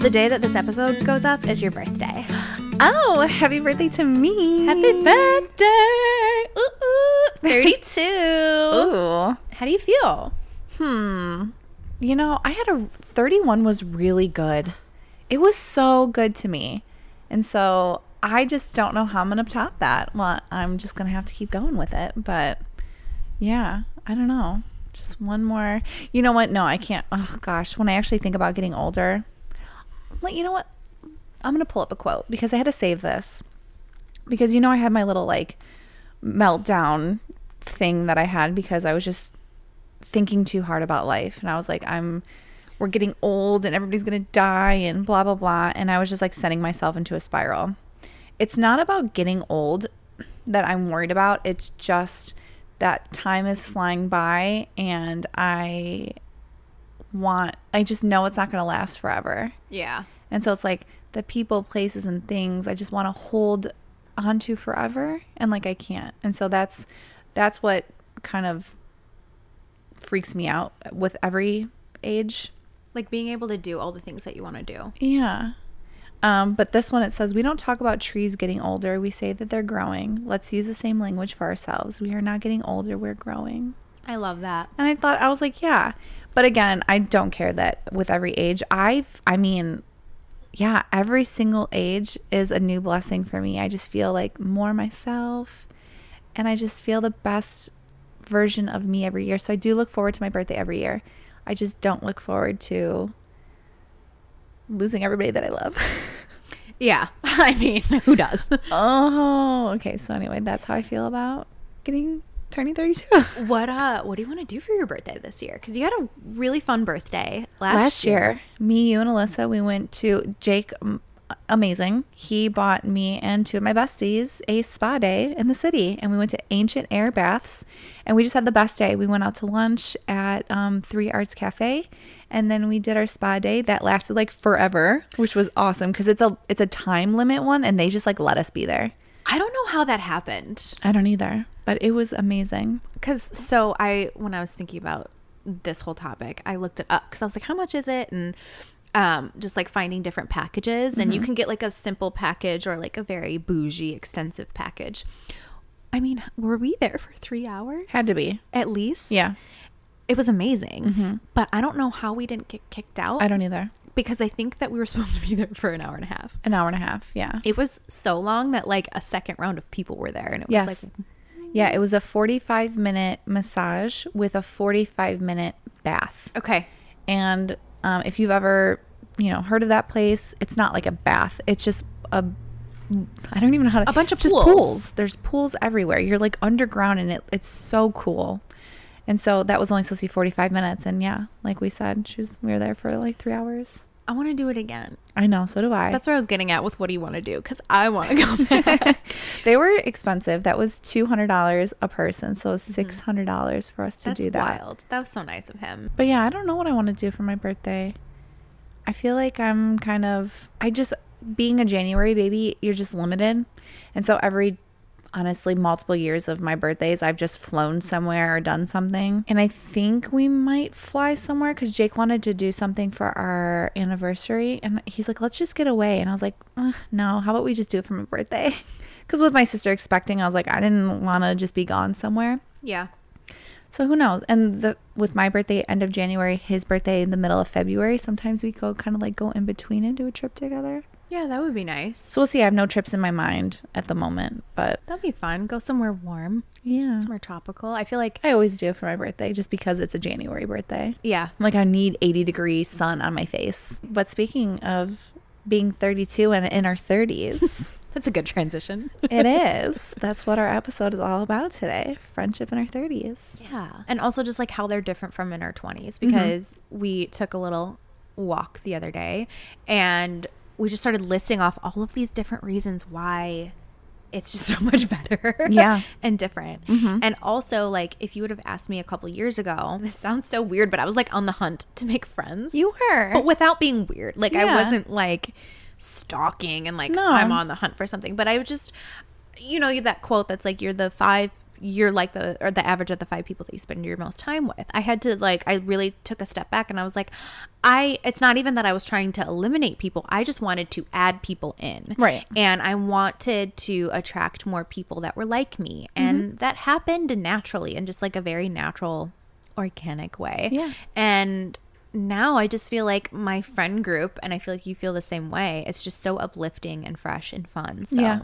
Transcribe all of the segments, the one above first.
the day that this episode goes up is your birthday. Oh, happy birthday to me. Happy birthday! Ooh, ooh, 32. Ooh. How do you feel? Hmm. You know, I had a 31 was really good. It was so good to me. And so I just don't know how I'm going to top that. Well, I'm just going to have to keep going with it. But yeah, I don't know. Just one more. You know what? No, I can't. Oh, gosh. When I actually think about getting older, like, you know what? I'm going to pull up a quote because I had to save this. Because, you know, I had my little like meltdown thing that I had because I was just thinking too hard about life. And I was like, I'm, we're getting old and everybody's going to die and blah, blah, blah. And I was just like setting myself into a spiral. It's not about getting old that I'm worried about. It's just that time is flying by and I want, I just know it's not going to last forever. Yeah. And so it's like the people, places, and things I just want to hold onto forever, and like I can't. And so that's that's what kind of freaks me out with every age. Like being able to do all the things that you want to do. Yeah. Um, but this one it says we don't talk about trees getting older. We say that they're growing. Let's use the same language for ourselves. We are not getting older. We're growing. I love that. And I thought I was like, yeah. But again, I don't care that with every age. I've I mean, yeah, every single age is a new blessing for me. I just feel like more myself and I just feel the best version of me every year. So I do look forward to my birthday every year. I just don't look forward to losing everybody that I love. Yeah. I mean, who does? oh, okay. So anyway, that's how I feel about getting turning 32. what uh what do you want to do for your birthday this year? Cuz you had a really fun birthday last, last year. Me, you, and Alyssa, we went to Jake. um, Amazing. He bought me and two of my besties a spa day in the city, and we went to Ancient Air Baths, and we just had the best day. We went out to lunch at um, Three Arts Cafe, and then we did our spa day that lasted like forever, which was awesome because it's a it's a time limit one, and they just like let us be there. I don't know how that happened. I don't either, but it was amazing. Cuz so I when I was thinking about this whole topic, I looked it up cuz I was like how much is it and um just like finding different packages and you can get like a simple package or like a very bougie extensive package. I mean, were we there for 3 hours? Had to be. At least. Yeah, It was amazing. But I don't know how we didn't get kicked out I don't either. because I think that we were supposed to be there for an hour and a half. An hour and a half. Yeah. It was so long that like a second round of people were there and it was Yes. like Yeah, it was a 45 minute massage with a 45 minute bath. okay. And um, if you've ever, you know, heard of that place, it's not like a bath. It's just a I don't even know how to A bunch of just pools. There's pools everywhere. You're like underground and it it's so cool. And so that was only supposed to be 45 minutes and yeah, like we said, she was we were there for like 3 hours. I want to do it again. I know, so do I. That's where I was getting at with what do you want to do? Because I want to go back. they were expensive. That was $200 a person. So it was mm-hmm. $600 for us to That's do that. wild. That was so nice of him. But yeah, I don't know what I want to do for my birthday. I feel like I'm kind of I just being a January baby, you're just limited. And so every honestly multiple years of my birthdays, I've just flown somewhere or done something. And I think we might fly somewhere cuz Jake wanted to do something for our anniversary and he's like, "Let's just get away." And I was like, "Ugh, "No, how about we just do it for my birthday?" Cuz with my sister expecting, I was like, I didn't want to just be gone somewhere. Yeah. So who knows? And the with my birthday end of January, his birthday in the middle of February. Sometimes we go kind of like go in between and do a trip together. Yeah, that would be nice. So we'll see. I have no trips in my mind at the moment, but That'd be fun. Go somewhere warm, yeah, somewhere tropical. I feel like, I always do for my birthday just because it's a January birthday. yeah. I'm like I need 80 degree sun on my face. But speaking of being 32 and in our 30s, That's a good transition. it is. That's what our episode is all about today. Friendship in our 30s. Yeah. And also just like how they're different from in our 20s mm-hmm. because we took a little walk the other day and we just started listing off all of these different reasons why it's just so much better. Yeah. and different. Mm-hmm. And also like if you would have asked me a couple years ago, this sounds so weird, but I was like on the hunt to make friends. You were. but without being weird. Like I wasn't like stalking and like No. I'm on the hunt for something, but I was just you know that quote that's like you're the five you're like the or the average of the five people that you spend your most time with. I had to like I really took a step back and I was like I it's not even that I was trying to eliminate people. I just wanted to add people in. Right. And I wanted to attract more people that were like me. And mm-hmm. that happened naturally in just like a very natural organic way. Yeah. And now I just feel like my friend group and I feel like you feel the same way. It's just so uplifting and fresh and fun. So Yeah.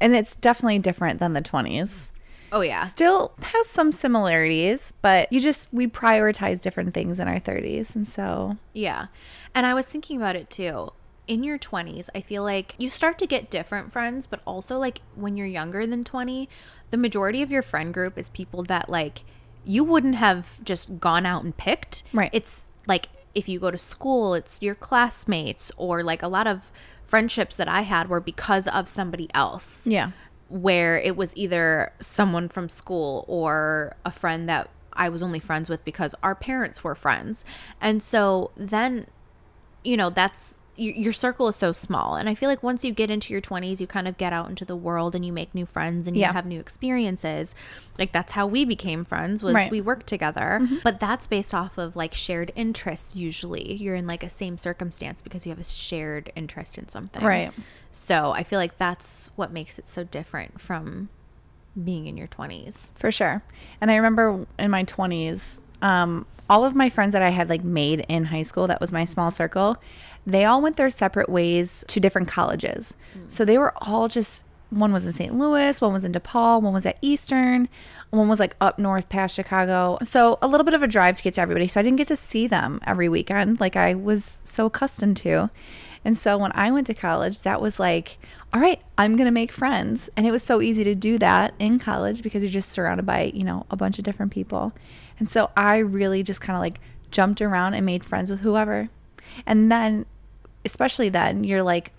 And it's definitely different than the 20s. Oh yeah. Still has some similarities, but you just, we prioritize different things in our 30s. And so, Yeah. And I was thinking about it too. In your 20s, I feel like you start to get different friends, but also like when you're younger than 20, the majority of your friend group is people that like you wouldn't have just gone out and picked. Right. It's like if you go to school, it's your classmates or like a lot of friendships that I had were because of somebody else yeah. Where it was either someone from school or a friend that I was only friends with because our parents were friends. And so then, you know, that's your, circle is so small. And I feel like once you get into your 20s, you kind of get out into the world and you make new friends and you Yeah. have new experiences. Like that's how we became friends was Right. we worked together. But that's based off of like shared interests usually. You're in like a same circumstance because you have a shared interest in something. Right. So I feel like that's what makes it so different from being in your 20s. For sure. And I remember in my 20s, um, all of my friends that I had like made in high school, that was my small circle, they all went their separate ways to different colleges. So they were all just, one was in St. Louis, one was in DePaul, one was at Eastern, one was like up north past Chicago. So a little bit of a drive to get to everybody. So I didn't get to see them every weekend like I was so accustomed to. And so when I went to college, that was like, all right, I'm going to make friends. And it was so easy to do that in college because you're just surrounded by, you know, a bunch of different people. And so I really just kind of like jumped around and made friends with whoever. And then, especially then, you're like,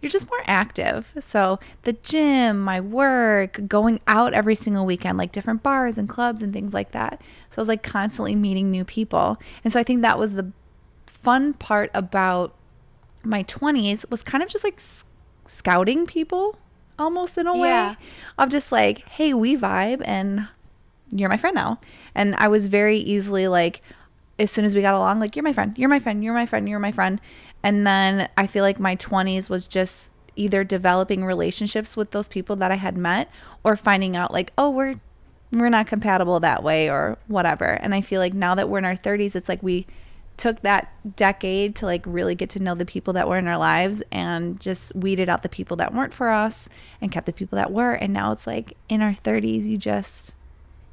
you're just more active. So the gym, my work, going out every single weekend, like different bars and clubs and things like that. So I was like constantly meeting new people. And so I think that was the fun part about my 20s was kind of just like scouting people almost in a Yeah. way of just like, hey, we vibe and you're my friend now. And I was very easily like, as soon as we got along, like, you're my friend, you're my friend, you're my friend, you're my friend. And then I feel like my 20s was just either developing relationships with those people that I had met or finding out like, oh, we're we're not compatible that way or whatever. And I feel like now that we're in our 30s, it's like we took that decade to like really get to know the people that were in our lives and just weeded out the people that weren't for us and kept the people that were. And now it's like in our 30s, you just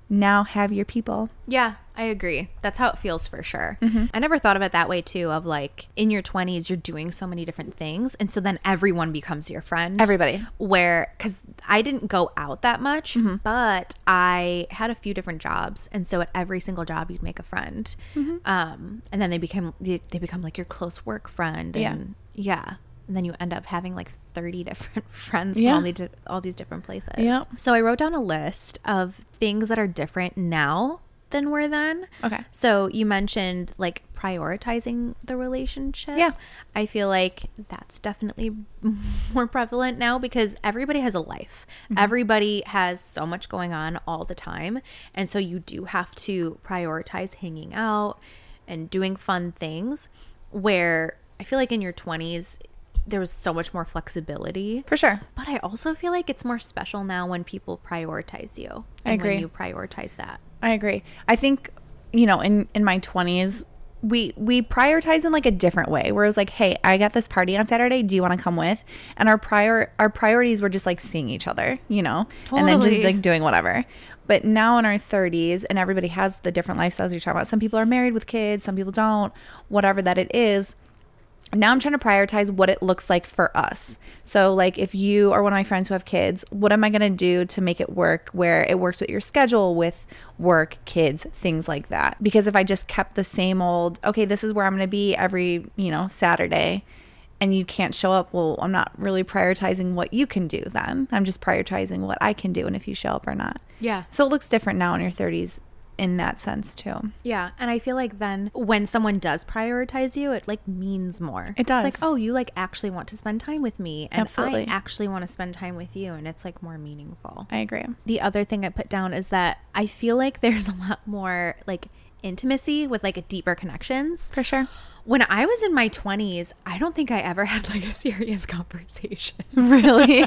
now have your people. Yeah, I agree. That's how it feels for sure. Mm-hmm. I never thought of it that way too of like in your 20s you're doing so many different things and so then everyone becomes your friend. Everybody. Where cuz I didn't go out that much, Mm-hmm. but I had a few different jobs and so at every single job you'd make a friend. Mm-hmm. Um and then they become they, they become like your close work friend Yeah. and yeah. And then you end up having like 30 different friends Yeah. from all, these, all these different places. Yep. So I wrote down a list of things that are different now than we're then. Okay. So you mentioned like prioritizing the relationship. Yeah. I feel like that's definitely more prevalent now because everybody has a life. Mm-hmm. Everybody has so much going on all the time. And so you do have to prioritize hanging out and doing fun things where I feel like in your 20s there was so much more flexibility. For sure. But I also feel like it's more special now when people prioritize you. I and agree. When you prioritize that. I agree. I think, you know, in in my 20s, we we prioritize in like a different way. Where it was like, "Hey, I got this party on Saturday. Do you want to come with?" And our prior our priorities were just like seeing each other, you know, and then just like doing whatever. But now in our 30s, and everybody has the different lifestyles you're talking about. Some people are married with kids, some people don't. Whatever that it is, now I'm trying to prioritize what it looks like for us. So, like, if you are one of my friends who have kids, what am I going to do to make it work where it works with your schedule, with work, kids, things like that? Because if I just kept the same old, okay, this is where I'm going to be every, you know, Saturday, and you can't show up, well, I'm not really prioritizing what you can do then. I'm just prioritizing what I can do and if you show up or not. Yeah. So it looks different now in your 30s in that sense too. Yeah, and I feel like then when someone does prioritize you, it like means more. It does. It's like, oh, you like actually want to spend time with me, and Absolutely. I actually want to spend time with you, and it's like more meaningful. I agree. The other thing I put down is that I feel like there's a lot more like intimacy with like deeper connections. For sure. When I was in my 20s, I don't think I ever had like a serious conversation. Really?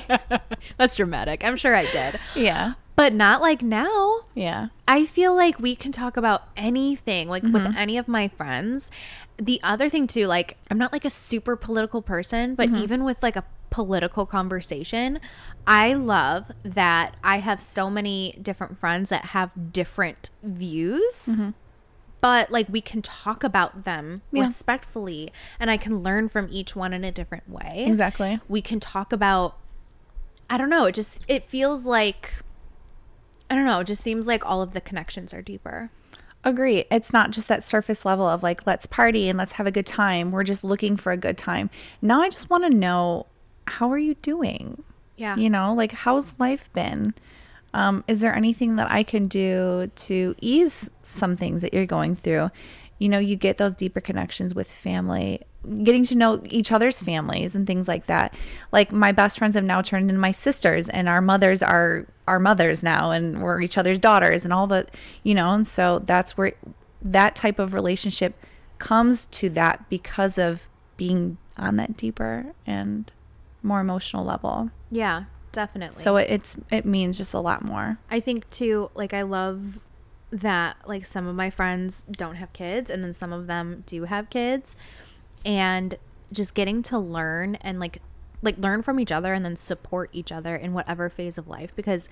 That's dramatic. I'm sure I did. yeah. But not like now. Yeah. I feel like we can talk about anything, like with mm-hmm. any of my friends. The other thing too, like I'm not like a super political person, but mm-hmm. even with like a political conversation, I love that I have so many different friends that have different views. Mm-hmm. But like we can talk about them Yeah. respectfully and I can learn from each one in a different way Exactly. we can talk about I don't know, it just it feels like I don't know, it just seems like all of the connections are deeper. Agree. It's not just that surface level of like, let's party and let's have a good time. We're just looking for a good time. Now I just want to know how are you doing? Yeah. You know, like how's life been? Um, is there anything that I can do to ease some things that you're going through? You know, you get those deeper connections with family, getting to know each other's families and things like that. Like my best friends have now turned into my sisters, and our mothers are our mothers now, and we're each other's daughters, and all the, you know, and so that's where that type of relationship comes to that because of being on that deeper and more emotional level. Yeah, definitely. So it, it's it means just a lot more. I think too, like I love that like some of my friends don't have kids and then some of them do have kids and just getting to learn and like like learn from each other and then support each other in whatever phase of life because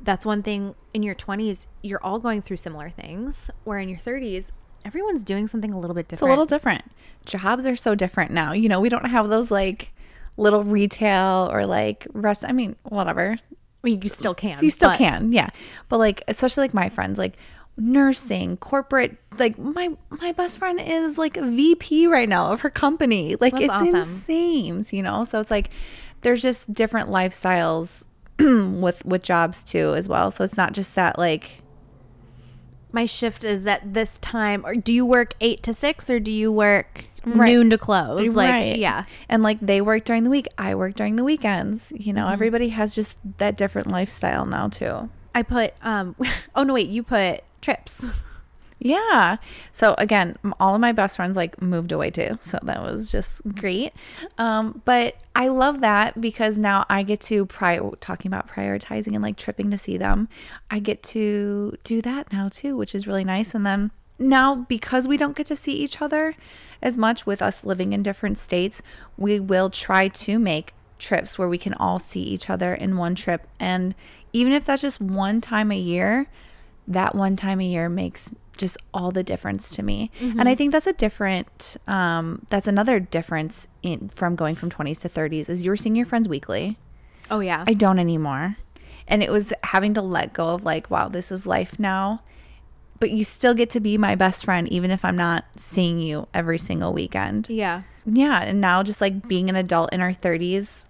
that's one thing in your 20s you're all going through similar things where in your 30s everyone's doing something a little bit different It's a little different. Jobs are so different now. You know, we don't have those like little retail or like rest. I mean, whatever. I mean, you still can you still but- can, yeah. But like, especially like my friends, like nursing, corporate. Like my my best friend is like a VP right now of her company. Like That's it's awesome. insane, you know. So it's like there's just different lifestyles with with jobs too as well. So it's not just that like my shift is at this time or do you work 8 to 6 or do you work Right. noon to close like Right. yeah And like they work during the week, I work during the weekends. You Mm-hmm. know, everybody has just that different lifestyle now too. I put um oh no wait, you put trips. Yeah. So again, all of my best friends like moved away too. So that was just great. Um, but I love that because now I get to pri talking about prioritizing and like tripping to see them. I get to do that now too, which is really nice. And then now because we don't get to see each other as much with us living in different states, we will try to make trips where we can all see each other in one trip. And even if that's just one time a year, that one time a year makes just all the difference to me. And I think that's a different um that's another difference in from going from 20s to 30s is you were seeing your friends weekly. Oh yeah. I don't anymore. And it was having to let go of like wow, this is life now. But you still get to be my best friend even if I'm not seeing you every single weekend. yeah. Yeah, and now just like being an adult in our 30s,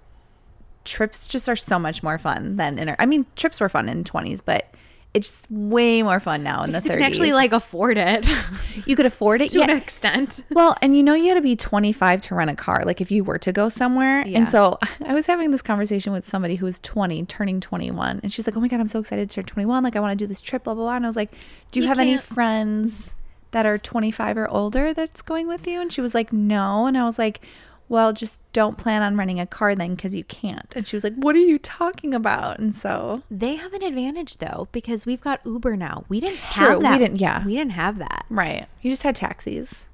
trips just are so much more fun than in our I mean, trips were fun in 20s, but it's way more fun now in Because the you 30s. can actually like afford it you could afford it. to an extent. Well, and you know you had to be 25 to rent a car like if you were to go somewhere. Yeah. And so I was having this conversation with somebody who was 20 turning 21 and she's like, "Oh my god, I'm so excited to turn 21. Like I want to do this trip blah blah blah." And I was like, "Do you, You have any can't- friends that are 25 or older that's going with you?" And she was like, "No." And I was like, "Well, just don't plan on renting a car then cuz you can't." And she was like, "What are you talking about?" And so They have an advantage though because we've got Uber now. We didn't have True, we didn't- yeah. We didn't have that. right. You just had taxis.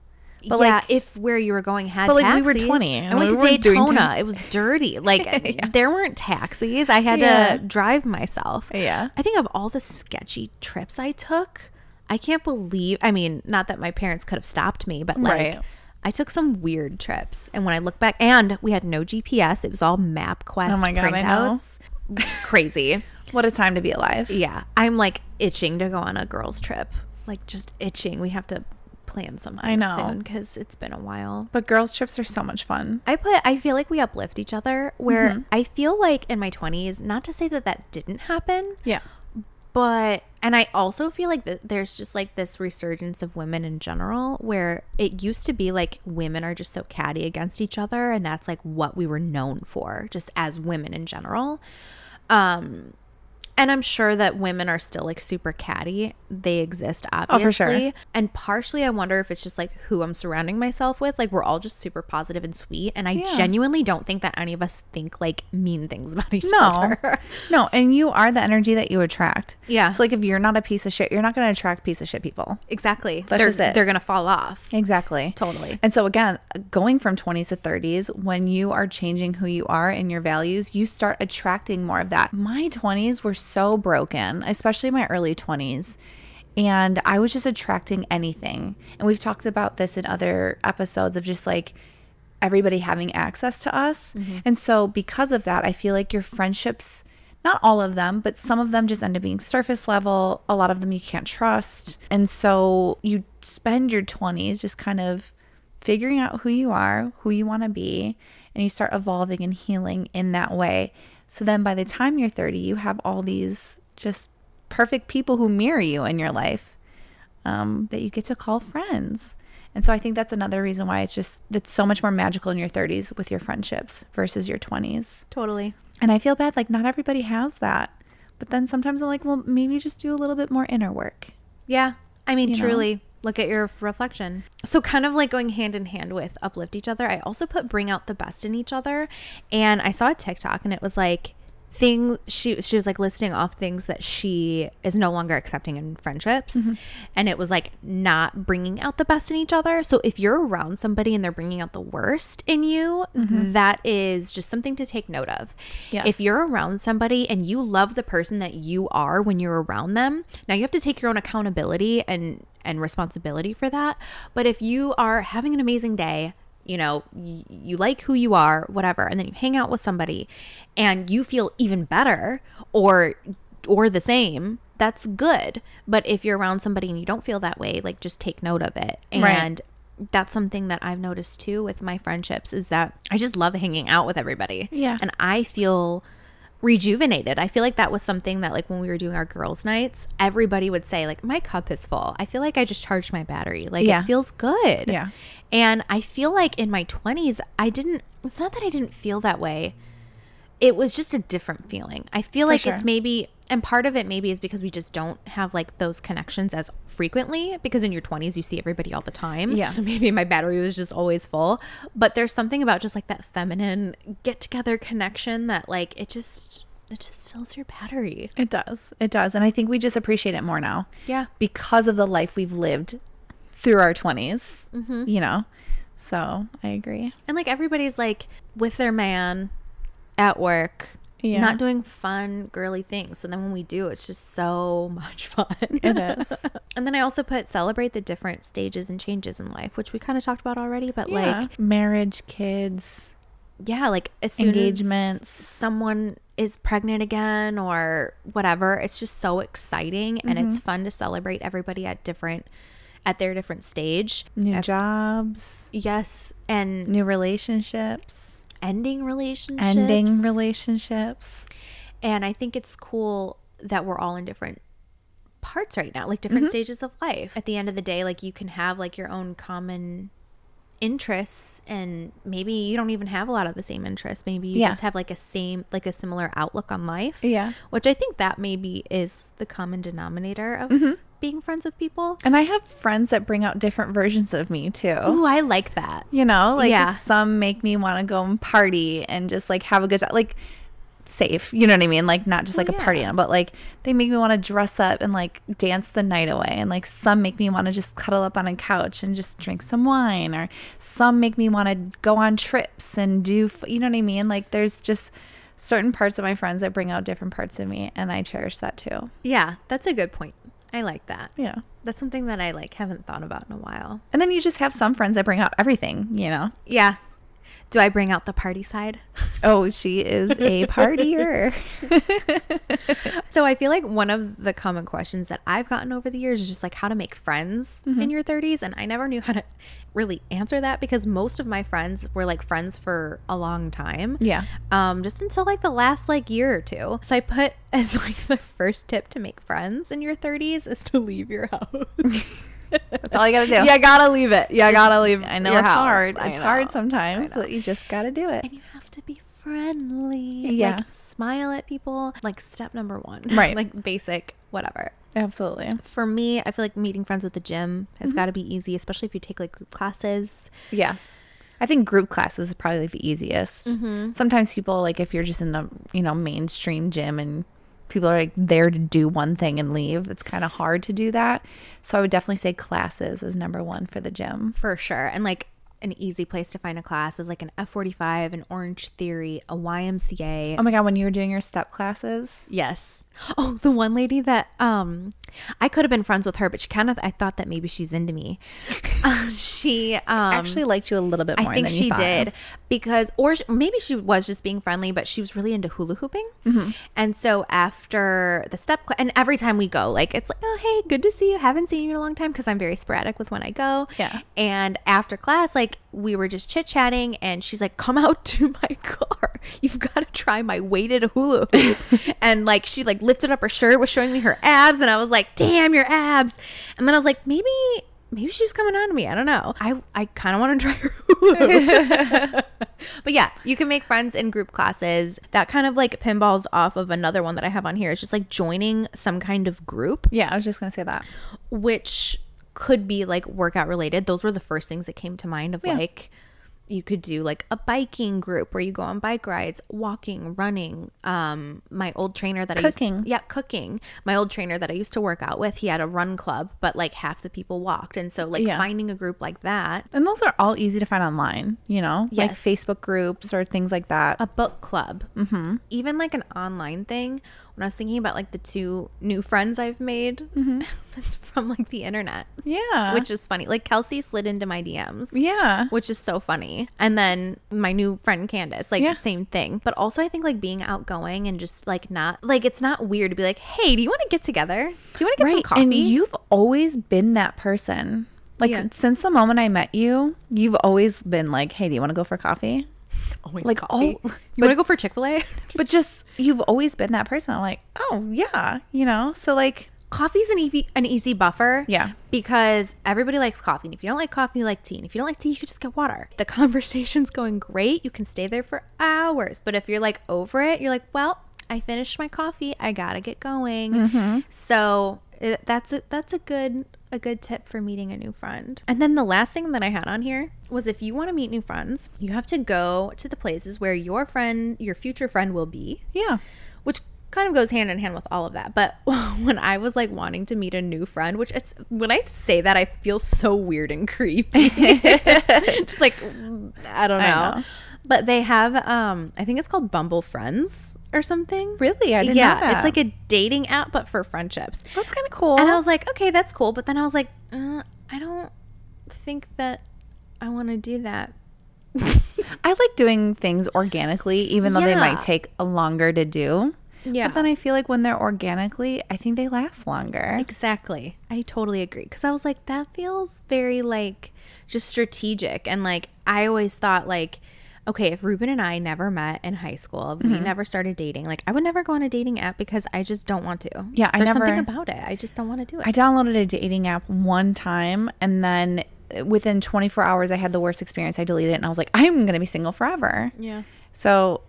But, yeah, like- if where you were going had But, like, we were 20 I went we to Daytona. it was dirty. Like Yeah. there weren't taxis. I had Yeah. to drive myself. Yeah. I think of all the sketchy trips I took, I can't believe. I mean, not that my parents could have stopped me, but like. Right. I took some weird trips, and when I look back, and we had no GPS. It was all MapQuest Oh my God, I know. printouts. Crazy. What a time to be alive. Yeah, I'm like itching to go on a girls' trip. Like just itching. We have to plan something I know. soon because it's been a while. But girls trips are so much fun. I put I feel like we uplift each other where Mm-hmm. I feel like in my 20s not to say that that didn't happen Yeah. but And I also feel like that there's just like this resurgence of women in general where it used to be like women are just so catty against each other and that's like what we were known for just as women in general. Um and I'm sure that women are still like super catty. They exist, obviously. Oh, for sure. And partially, I wonder if it's just like who I'm surrounding myself with. Like, we're all just super positive and sweet. And I Yeah. genuinely don't think that any of us think like mean things about each No, other. no, and you are the energy that you attract. Yeah. So like, if you're not a piece of shit, you're not going to attract piece of shit people. exactly. That's they're, just it. They're going to fall off. Exactly. Totally. And so again, going from 20s to 30s, when you are changing who you are and your values, you start attracting more of that. My 20s were so broken, especially my early 20s. And I was just attracting anything. And we've talked about this in other episodes of just like everybody having access to us. Mm-hmm. And so because of that, I feel like your friendships not all of them, but some of them just end up being surface level. A lot of them you can't trust. And so you spend your 20s just kind of figuring out who you are, who you want to be, and you start evolving and healing in that way. So then by the time you're 30, you have all these just perfect people who mirror you in your life um, that you get to call friends. And so I think that's another reason why it's just it's so much more magical in your 30s with your friendships versus your 20s. Totally. And I feel bad like not everybody has that. But then sometimes I'm like, well, maybe just do a little bit more inner work. Yeah. I mean, You know? Look at your reflection. So, kind of like going hand in hand with uplift each other, I also put bring out the best in each other. And I saw a TikTok and it was like, thing she she was like listing off things that she is no longer accepting in friendships Mm-hmm. and it was like not bringing out the best in each other so if you're around somebody and they're bringing out the worst in you that is just something to take note of Mm-hmm. Yes. if you're around somebody and you love the person that you are when you're around them now you have to take your own accountability and and responsibility for that but if you are having an amazing day you know y- you like who you are whatever and then you hang out with somebody and you feel even better or or the same that's good but if you're around somebody and you don't feel that way like just take note of it Right. and that's something that I've noticed too with my friendships is that I just love hanging out with everybody. Yeah. And I feel rejuvenated. I feel like that was something that like when we were doing our girls nights, everybody would say like my cup is full. I feel like I just charged my battery. Like Yeah. it feels good. Yeah. And I feel like in my 20s I didn't it's not that I didn't feel that way. It was just a different feeling. I feel like it's maybe and part of it maybe is because we just don't have like those connections as frequently because in your 20s you see everybody all the time Yeah. so maybe my battery was just always full but there's something about just like that feminine get together connection that like it just it just fills your battery It does. It does. And I think we just appreciate it more now. Yeah. Because of the life we've lived through our 20s, mm-hmm. you know? So I agree. and like everybody's like with their man at work Yeah. not doing fun girly things so then when we do it's just so much fun It is. and then i also put celebrate the different stages and changes in life which we kind of talked about already but Yeah. like marriage, kids. yeah like as soon Engagements. as someone is pregnant again or whatever it's just so exciting and it's Mm-hmm. fun to celebrate everybody at different at their different stage New jobs, yes and new relationships, ending relationships ending relationships. and i think it's cool that we're all in different parts right now like different stages of life at the end of the day like you can have like your own common interests and maybe you don't even have a lot of the same interests maybe you Yeah. just have like a same like a similar outlook on life Yeah. which i think that maybe is the common denominator of Mm-hmm. Being friends with people And I have friends that bring out different versions of me too. oh i like that You know, like Yeah. some make me want to go and party and just like have a good time. Like safe, you know what I mean? Like not just like a oh, party, yeah. but like they make me want to dress up and like dance the night away. And like some make me want to just cuddle up on a couch and just drink some wine. Or some make me want to go on trips and do, f- you know what I mean? Like there's just certain parts of my friends that bring out different parts of me. And I cherish that too. yeah that's a good point i like that Yeah. that's something that i like haven't thought about in a while And then you just have some friends that bring out everything, you know? yeah Do I bring out the party side? Oh, she is a partier. So I feel like one of the common questions that I've gotten over the years is just like how to make friends Mm-hmm. in your 30s and I never knew how to really answer that because most of my friends were like friends for a long time. Yeah. Um just until like the last like year or two. So I put as like the first tip to make friends in your 30s is to leave your house. That's all you got to do. you gotta leave it. You gotta leave. I know your it's house. hard. It's know. hard sometimes, I but you just got to do it. And you have to be friendly. Yeah. Like smile at people. Like step number one. Right. like basic, whatever. Absolutely. For me, I feel like meeting friends at the gym has Mm-hmm. got to be easy, especially if you take like group classes. Yes. I think group classes is probably the easiest. Sometimes people like if you're just in the you know mainstream gym and people are like there to do one thing and leave, it's kind of hard to do that. So I would definitely say classes is number one for the gym. For sure. And like an easy place to find a class is like an F45, an Orange Theory, a YMCA. Oh my god, when you were doing your step classes, Yes. Oh, the one lady that um I could have been friends with her, but she kind of I thought that maybe she's into me. Uh, she um actually liked you a little bit more. I think than she did because, or maybe she was just being friendly, but she was really into hula hooping. Mm-hmm. And so after the step, cl- and every time we go, like it's like, oh hey, good to see you. Haven't seen you in a long time because I'm very sporadic with when I go. Yeah. And after class, like we were just chit chatting, and she's like, come out to my car. You've got to try my weighted hula hoop. and like she like lifted up her shirt, was showing me her abs, and I was like, damn your abs. And then I was like, maybe maybe she was coming on to me. I don't know. I, I kind of want to try her but yeah, you can make friends in group classes. That kind of like pinballs off of another one that I have on here. It's just like joining some kind of group, Yeah, I was just gonna say that. which could be like workout related. Those were the first things that came to mind of Yeah. like you could do like a biking group where you go on bike rides, walking, running. Um, my old trainer that I Cooking. used, yeah, cooking. My old trainer that I used to work out with, he had a run club, but like half the people walked, and so like Yeah. finding a group like that, And those are all easy to find online, you know, like Facebook groups or things like that. a book club, mm-hmm. even like an online thing. When I was thinking about like the two new friends I've made, that's from like the internet, yeah. which is funny. Like Kelsey slid into my DMs. yeah. which is so funny. And then my new friend Candace, like Yeah. same thing. But also I think like being outgoing and just like not like it's not weird to be like, hey, do you want to get together? Do you want to get some coffee? And you've always been that person. Like Yeah. since the moment I met you, you've always been like, "Hey, do you want to go for coffee?" always like, coffee. oh, you want to go for Chick Fil A? But just you've always been that person. I'm like, "Oh, yeah," you know. So like, Coffee's an easy an easy buffer. Yeah. Because everybody likes coffee. And if you don't like coffee, you like tea. And if you don't like tea, you could just get water. The conversation's going great. You can stay there for hours. But if you're like over it, you're like, well, I finished my coffee. I gotta get going. Mm-hmm. So it, that's a that's a good a good tip for meeting a new friend. And then the last thing that I had on here was if you want to meet new friends, you have to go to the places where your friend, your future friend, will be yeah, which kind of goes hand in hand with all of that. But when I was like wanting to meet a new friend, which it's when I say that, I feel so weird and creepy. Just like I don't know. I know. But they have um I think it's called Bumble Friends or something. really, I didn't yeah, it's like a dating app but for friendships. that's kind of cool. And I was like, okay, that's cool. But then I was like, uh, I don't think that I want to do that. I like doing things organically, even though they might take longer to do. Yeah. But then I feel like when they're organically, I think they last longer. Exactly. I totally agree. Because I was like, that feels very like just strategic. And like, I always thought, like, okay, if Ruben and I never met in high school, we Mm-hmm. never started dating, like, I would never go on a dating app because I just don't want to. Yeah, I There's something never- about it. I just don't want to do it. I downloaded a dating app one time and then within 24 hours I had the worst experience. I deleted it and I was like, I'm going to be single forever. yeah. So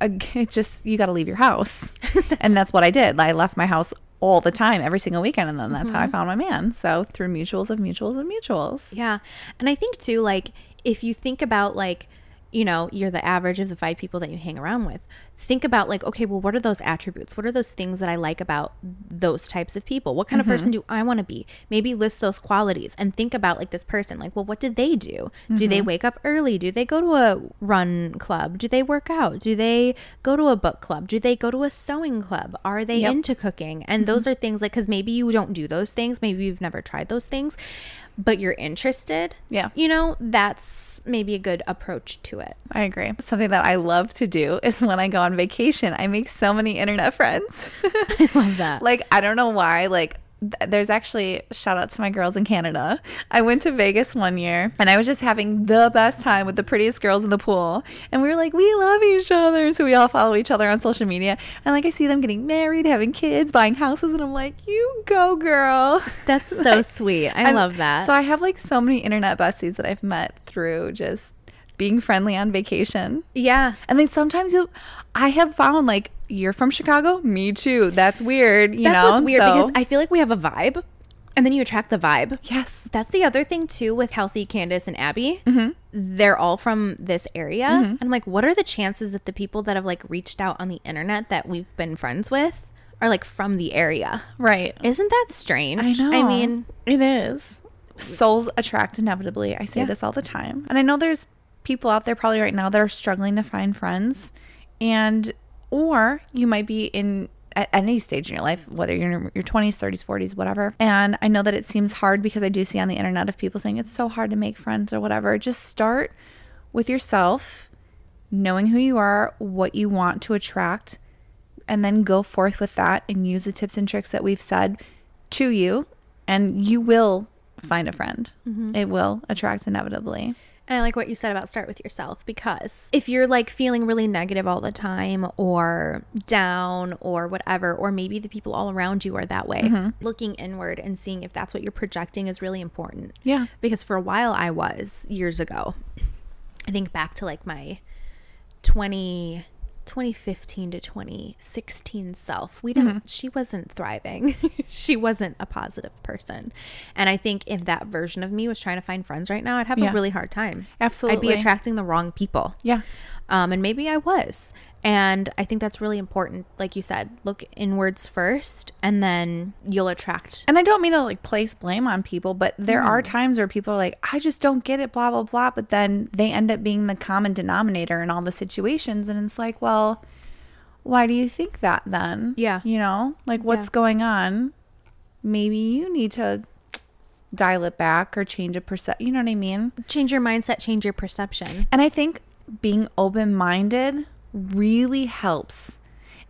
it's just you got to leave your house. and that's what I did. I left my house all the time every single weekend and then that's how I mm-hmm. found my man. So through mutuals of mutuals of mutuals. Yeah. And I think too, like, if you think about like, you know, you're the average of the five people that you hang around with. Think about like okay well what are those attributes? What are those things that i like about those types of people? What kind of person mm-hmm. do i want to be? Maybe list those qualities and think about like this person like well what did they do? Do they mm-hmm. wake up early? Do they go to a run club? Do they work out? Do they go to a book club? Do they go to a sewing club? Are they Yep. into cooking? And mm-hmm. those are things like because maybe you don't do those things maybe you've never tried those things but you're interested Yeah. you know that's maybe a good approach to it. I agree. Something that I love to do is when I go on vacation, I make so many internet friends. I love that. like, I don't know why. Like, th- there's actually shout out to my girls in Canada. I went to Vegas one year and I was just having the best time with the prettiest girls in the pool. And we were like, we love each other. So we all follow each other on social media. And like, I see them getting married, having kids, buying houses. And I'm like, you go, girl. That's so sweet. I And love that. So I have like so many internet besties that I've met through just being friendly on vacation. yeah. And then sometimes you, I have found like you're from Chicago, me too. That's weird. You That's know? what's weird So- because I feel like we have a vibe and then you attract the vibe. yes, That's the other thing too with Kelsey, Candace, and Abby. Mm-hmm. They're all from this area. And I'm like, what are the chances that the people that have like reached out on the internet that we've been friends with are like from the area? right. Isn't that strange? I know. I mean, it is. Souls attract inevitably. I say Yeah. this all the time. And I know there's people out there probably right now that are struggling to find friends. And, or you might be in at any stage in your life, whether you're in your 20s, 30s, 40s, whatever. And I know that it seems hard because I do see on the internet of people saying it's so hard to make friends or whatever. Just start with yourself, knowing who you are, what you want to attract, and then go forth with that and use the tips and tricks that we've said to you, and you will find a friend. Mm-hmm. It will attract inevitably. And I like what you said about start with yourself because if you're like feeling really negative all the time or down or whatever, or maybe the people all around you are that way, mm-hmm. looking inward and seeing if that's what you're projecting is really important. Yeah. Because for a while I was years ago. I think back to like my 20 2015 to 2016 self. We didn't she wasn't thriving. she wasn't a positive person. And I think if that version of me was trying to find friends right now, I'd have Yeah. a really hard time. Absolutely. I'd be attracting the wrong people. Yeah. Um, and maybe I was. And I think that's really important. Like you said, look inwards first, and then you'll attract. And I don't mean to like place blame on people, but there are mm. times where people are like, I just don't get it, blah, blah, blah. But then they end up being the common denominator in all the situations. And it's like, well, why do you think that then? Yeah. You know, like what's Yeah. going on? Maybe you need to dial it back or change a percent. You know what I mean? Change your mindset, change your perception. And I think being open minded really helps.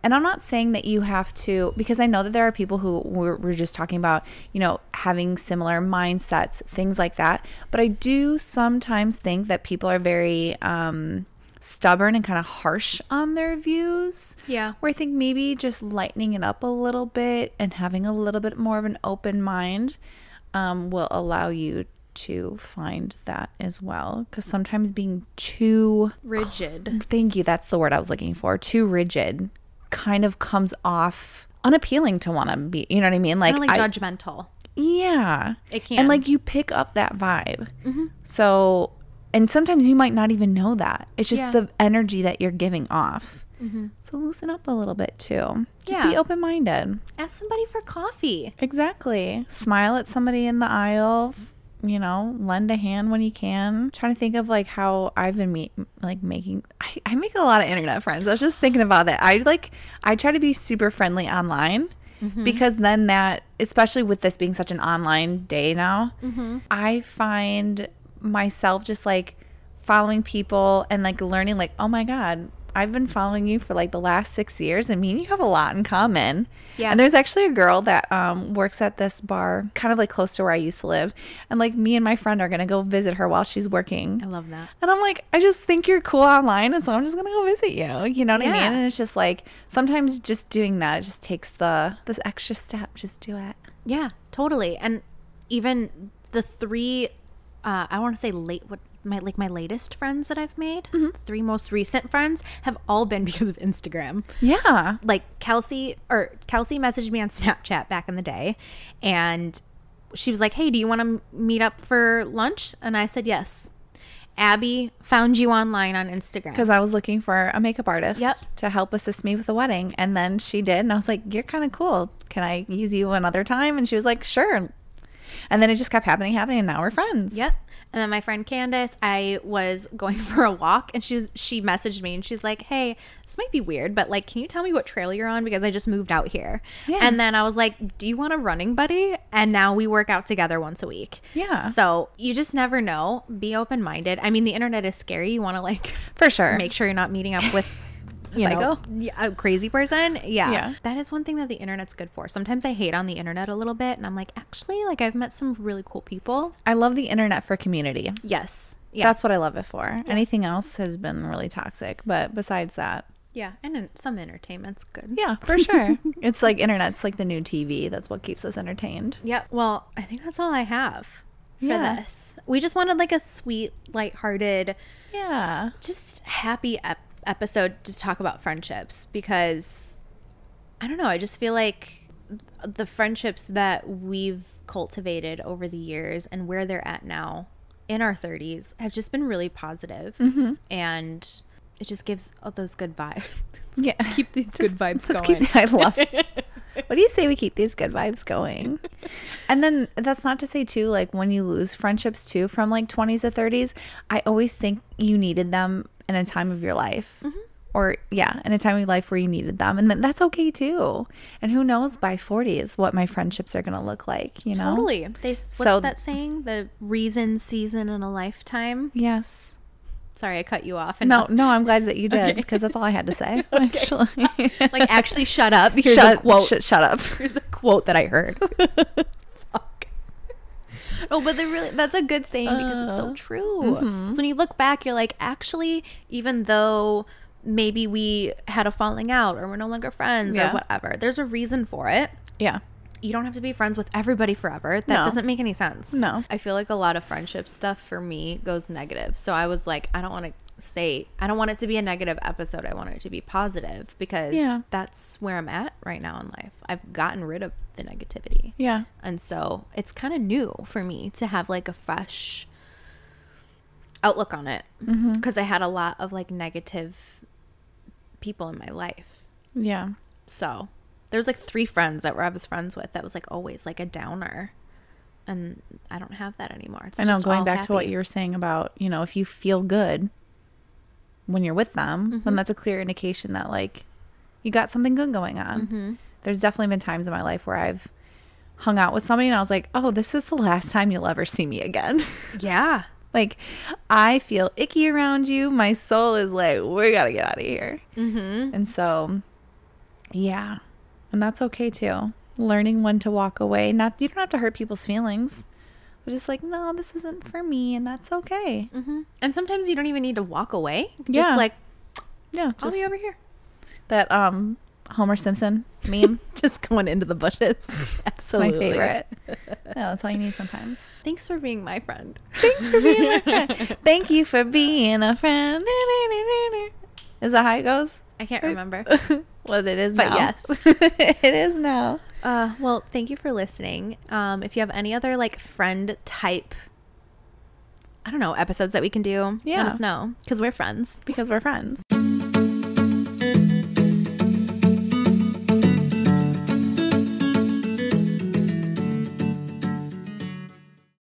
And I'm not saying that you have to, because I know that there are people who we're, we're just talking about, you know, having similar mindsets, things like that. But I do sometimes think that people are very um, stubborn and kind of harsh on their views. Yeah. Where I think maybe just lightening it up a little bit and having a little bit more of an open mind um, will allow you to find that as well. Because sometimes being too Rigid. Thank you. That's the word I was looking for. Too rigid kind of comes off unappealing to want to be. You know what I mean? Like, like I- judgmental. yeah. It can. And like you pick up that vibe. Mm-hmm. So, and sometimes you might not even know that. It's just Yeah. the energy that you're giving off. Mm-hmm. So loosen up a little bit too. Just be open minded. Ask somebody for coffee. Exactly. Smile at somebody in the aisle. You know, lend a hand when you can. trying to think of like how I've been meet, like making. I, I make a lot of internet friends. I was just thinking about that. I like. I try to be super friendly online mm-hmm. because then that, especially with this being such an online day now, mm-hmm. I find myself just like following people and like learning like oh my god i've been following you for like the last six years and me and you have a lot in common Yeah. and there's actually a girl that um, works at this bar kind of like close to where i used to live and like me and my friend are gonna go visit her while she's working I love that. and i'm like i just think you're cool online and so i'm just gonna go visit you you know what i Yeah. mean and it's just like sometimes just doing that it just takes the this extra step just do it Yeah, totally. And even the three, uh, I want to say late, what my like my latest friends that I've made, mm-hmm. three most recent friends have all been because of Instagram. yeah Like Kelsey or Kelsey messaged me on Snapchat back in the day, and she was like, "Hey, do you want to meet up for lunch?" And I said yes. Abby found you online on Instagram. because I was looking for a makeup artist Yep. to help assist me with the wedding. And then she did. And I was like, You're kind of cool. Can I use you another time? And she was like, Sure. And then it just kept happening, happening. And now we're friends. Yep. And then my friend Candace, I was going for a walk and she she messaged me and she's like, "Hey, this might be weird, but like can you tell me what trail you're on because I just moved out here." Yeah. And then I was like, "Do you want a running buddy?" And now we work out together once a week. Yeah. So, you just never know. Be open-minded. I mean, the internet is scary. You want to like For sure. make sure you're not meeting up with you know, Psycho? yeah, a crazy person. Yeah. Yeah. That is one thing that the internet's good for. Sometimes I hate on the internet a little bit and I'm like, actually, like I've met some really cool people. I love the internet for community. Yes. Yeah. That's what I love it for. Anything else has been really toxic. But besides that, yeah. And some entertainment's good. yeah, for sure. it's like internet's like the new TV. That's what keeps us entertained. Yeah. Well, I think that's all I have for Yeah. this. We just wanted like a sweet, lighthearted, Yeah. just happy ep- episode to talk about friendships because I don't know, I just feel like the friendships that we've cultivated over the years and where they're at now in our 30s have just been really positive mm-hmm. and it just gives all those good vibes. Yeah. Keep these good vibes going. keep- I love It. What do you say we keep these good vibes going? And then that's not to say too, like when you lose friendships too from like 20s to 30s, I always think you needed them in a time of your life. Mm-hmm. Or yeah, in a time of your life where you needed them. And then that's okay too. And who knows by 40 is what my friendships are gonna look like, you know? Totally. They what's So- that saying? The reason, season, and a lifetime. Yes. Sorry, I cut you off. And No, no, I'm glad that you did Okay. because that's all I had to say. Actually, like actually, shut up. Here's shut, a quote. sh- shut up. Here's a quote that I heard. Oh, but they're really that's a good saying because it's so Uh, true. mm-hmm. So when you look back, you're like, actually, even though maybe we had a falling out or we're no longer friends Yeah. or whatever, there's a reason for it. Yeah. You don't have to be friends with everybody forever. That No. doesn't make any sense. No. I feel like a lot of friendship stuff for me goes negative. So I was like, I don't want to say, I don't want it to be a negative episode. I want it to be positive because Yeah. that's where I'm at right now in life. I've gotten rid of the negativity. Yeah. And so it's kind of new for me to have like a fresh outlook on it Mm-hmm. because I had a lot of like negative people in my life. Yeah. So there was like three friends that were I was friends with that was like always like a downer. And I don't have that anymore. It's I know. Going back to what you were saying about, you know, if you feel good when you're with them, Mm-hmm. then that's a clear indication that like you got something good going on. Mm-hmm. There's definitely been times in my life where I've hung out with somebody and I was like, oh, this is the last time you'll ever see me again. Yeah. like I feel icky around you. My soul is like, we gotta get out of here. Mm-hmm. And so, yeah, and that's okay too. Learning when to walk away. Not you don't have to hurt people's feelings. Just like, no, this isn't for me, and that's okay. Mm-hmm. And sometimes you don't even need to walk away. Yeah. Just like, Yeah, I'll be over here. that um Homer Simpson meme. Just going into the bushes. It's my Absolutely. favorite. yeah, that's all you need sometimes. Thanks for being my friend. Thanks for being my friend. Thank you for being a friend. Is that how it goes? I can't remember. what it is But now. yes. it is now. Uh, well, thank you for listening. Um, if you have any other like friend type, I don't know, episodes that we can do, Yeah. let us know because we're friends. Because we're friends.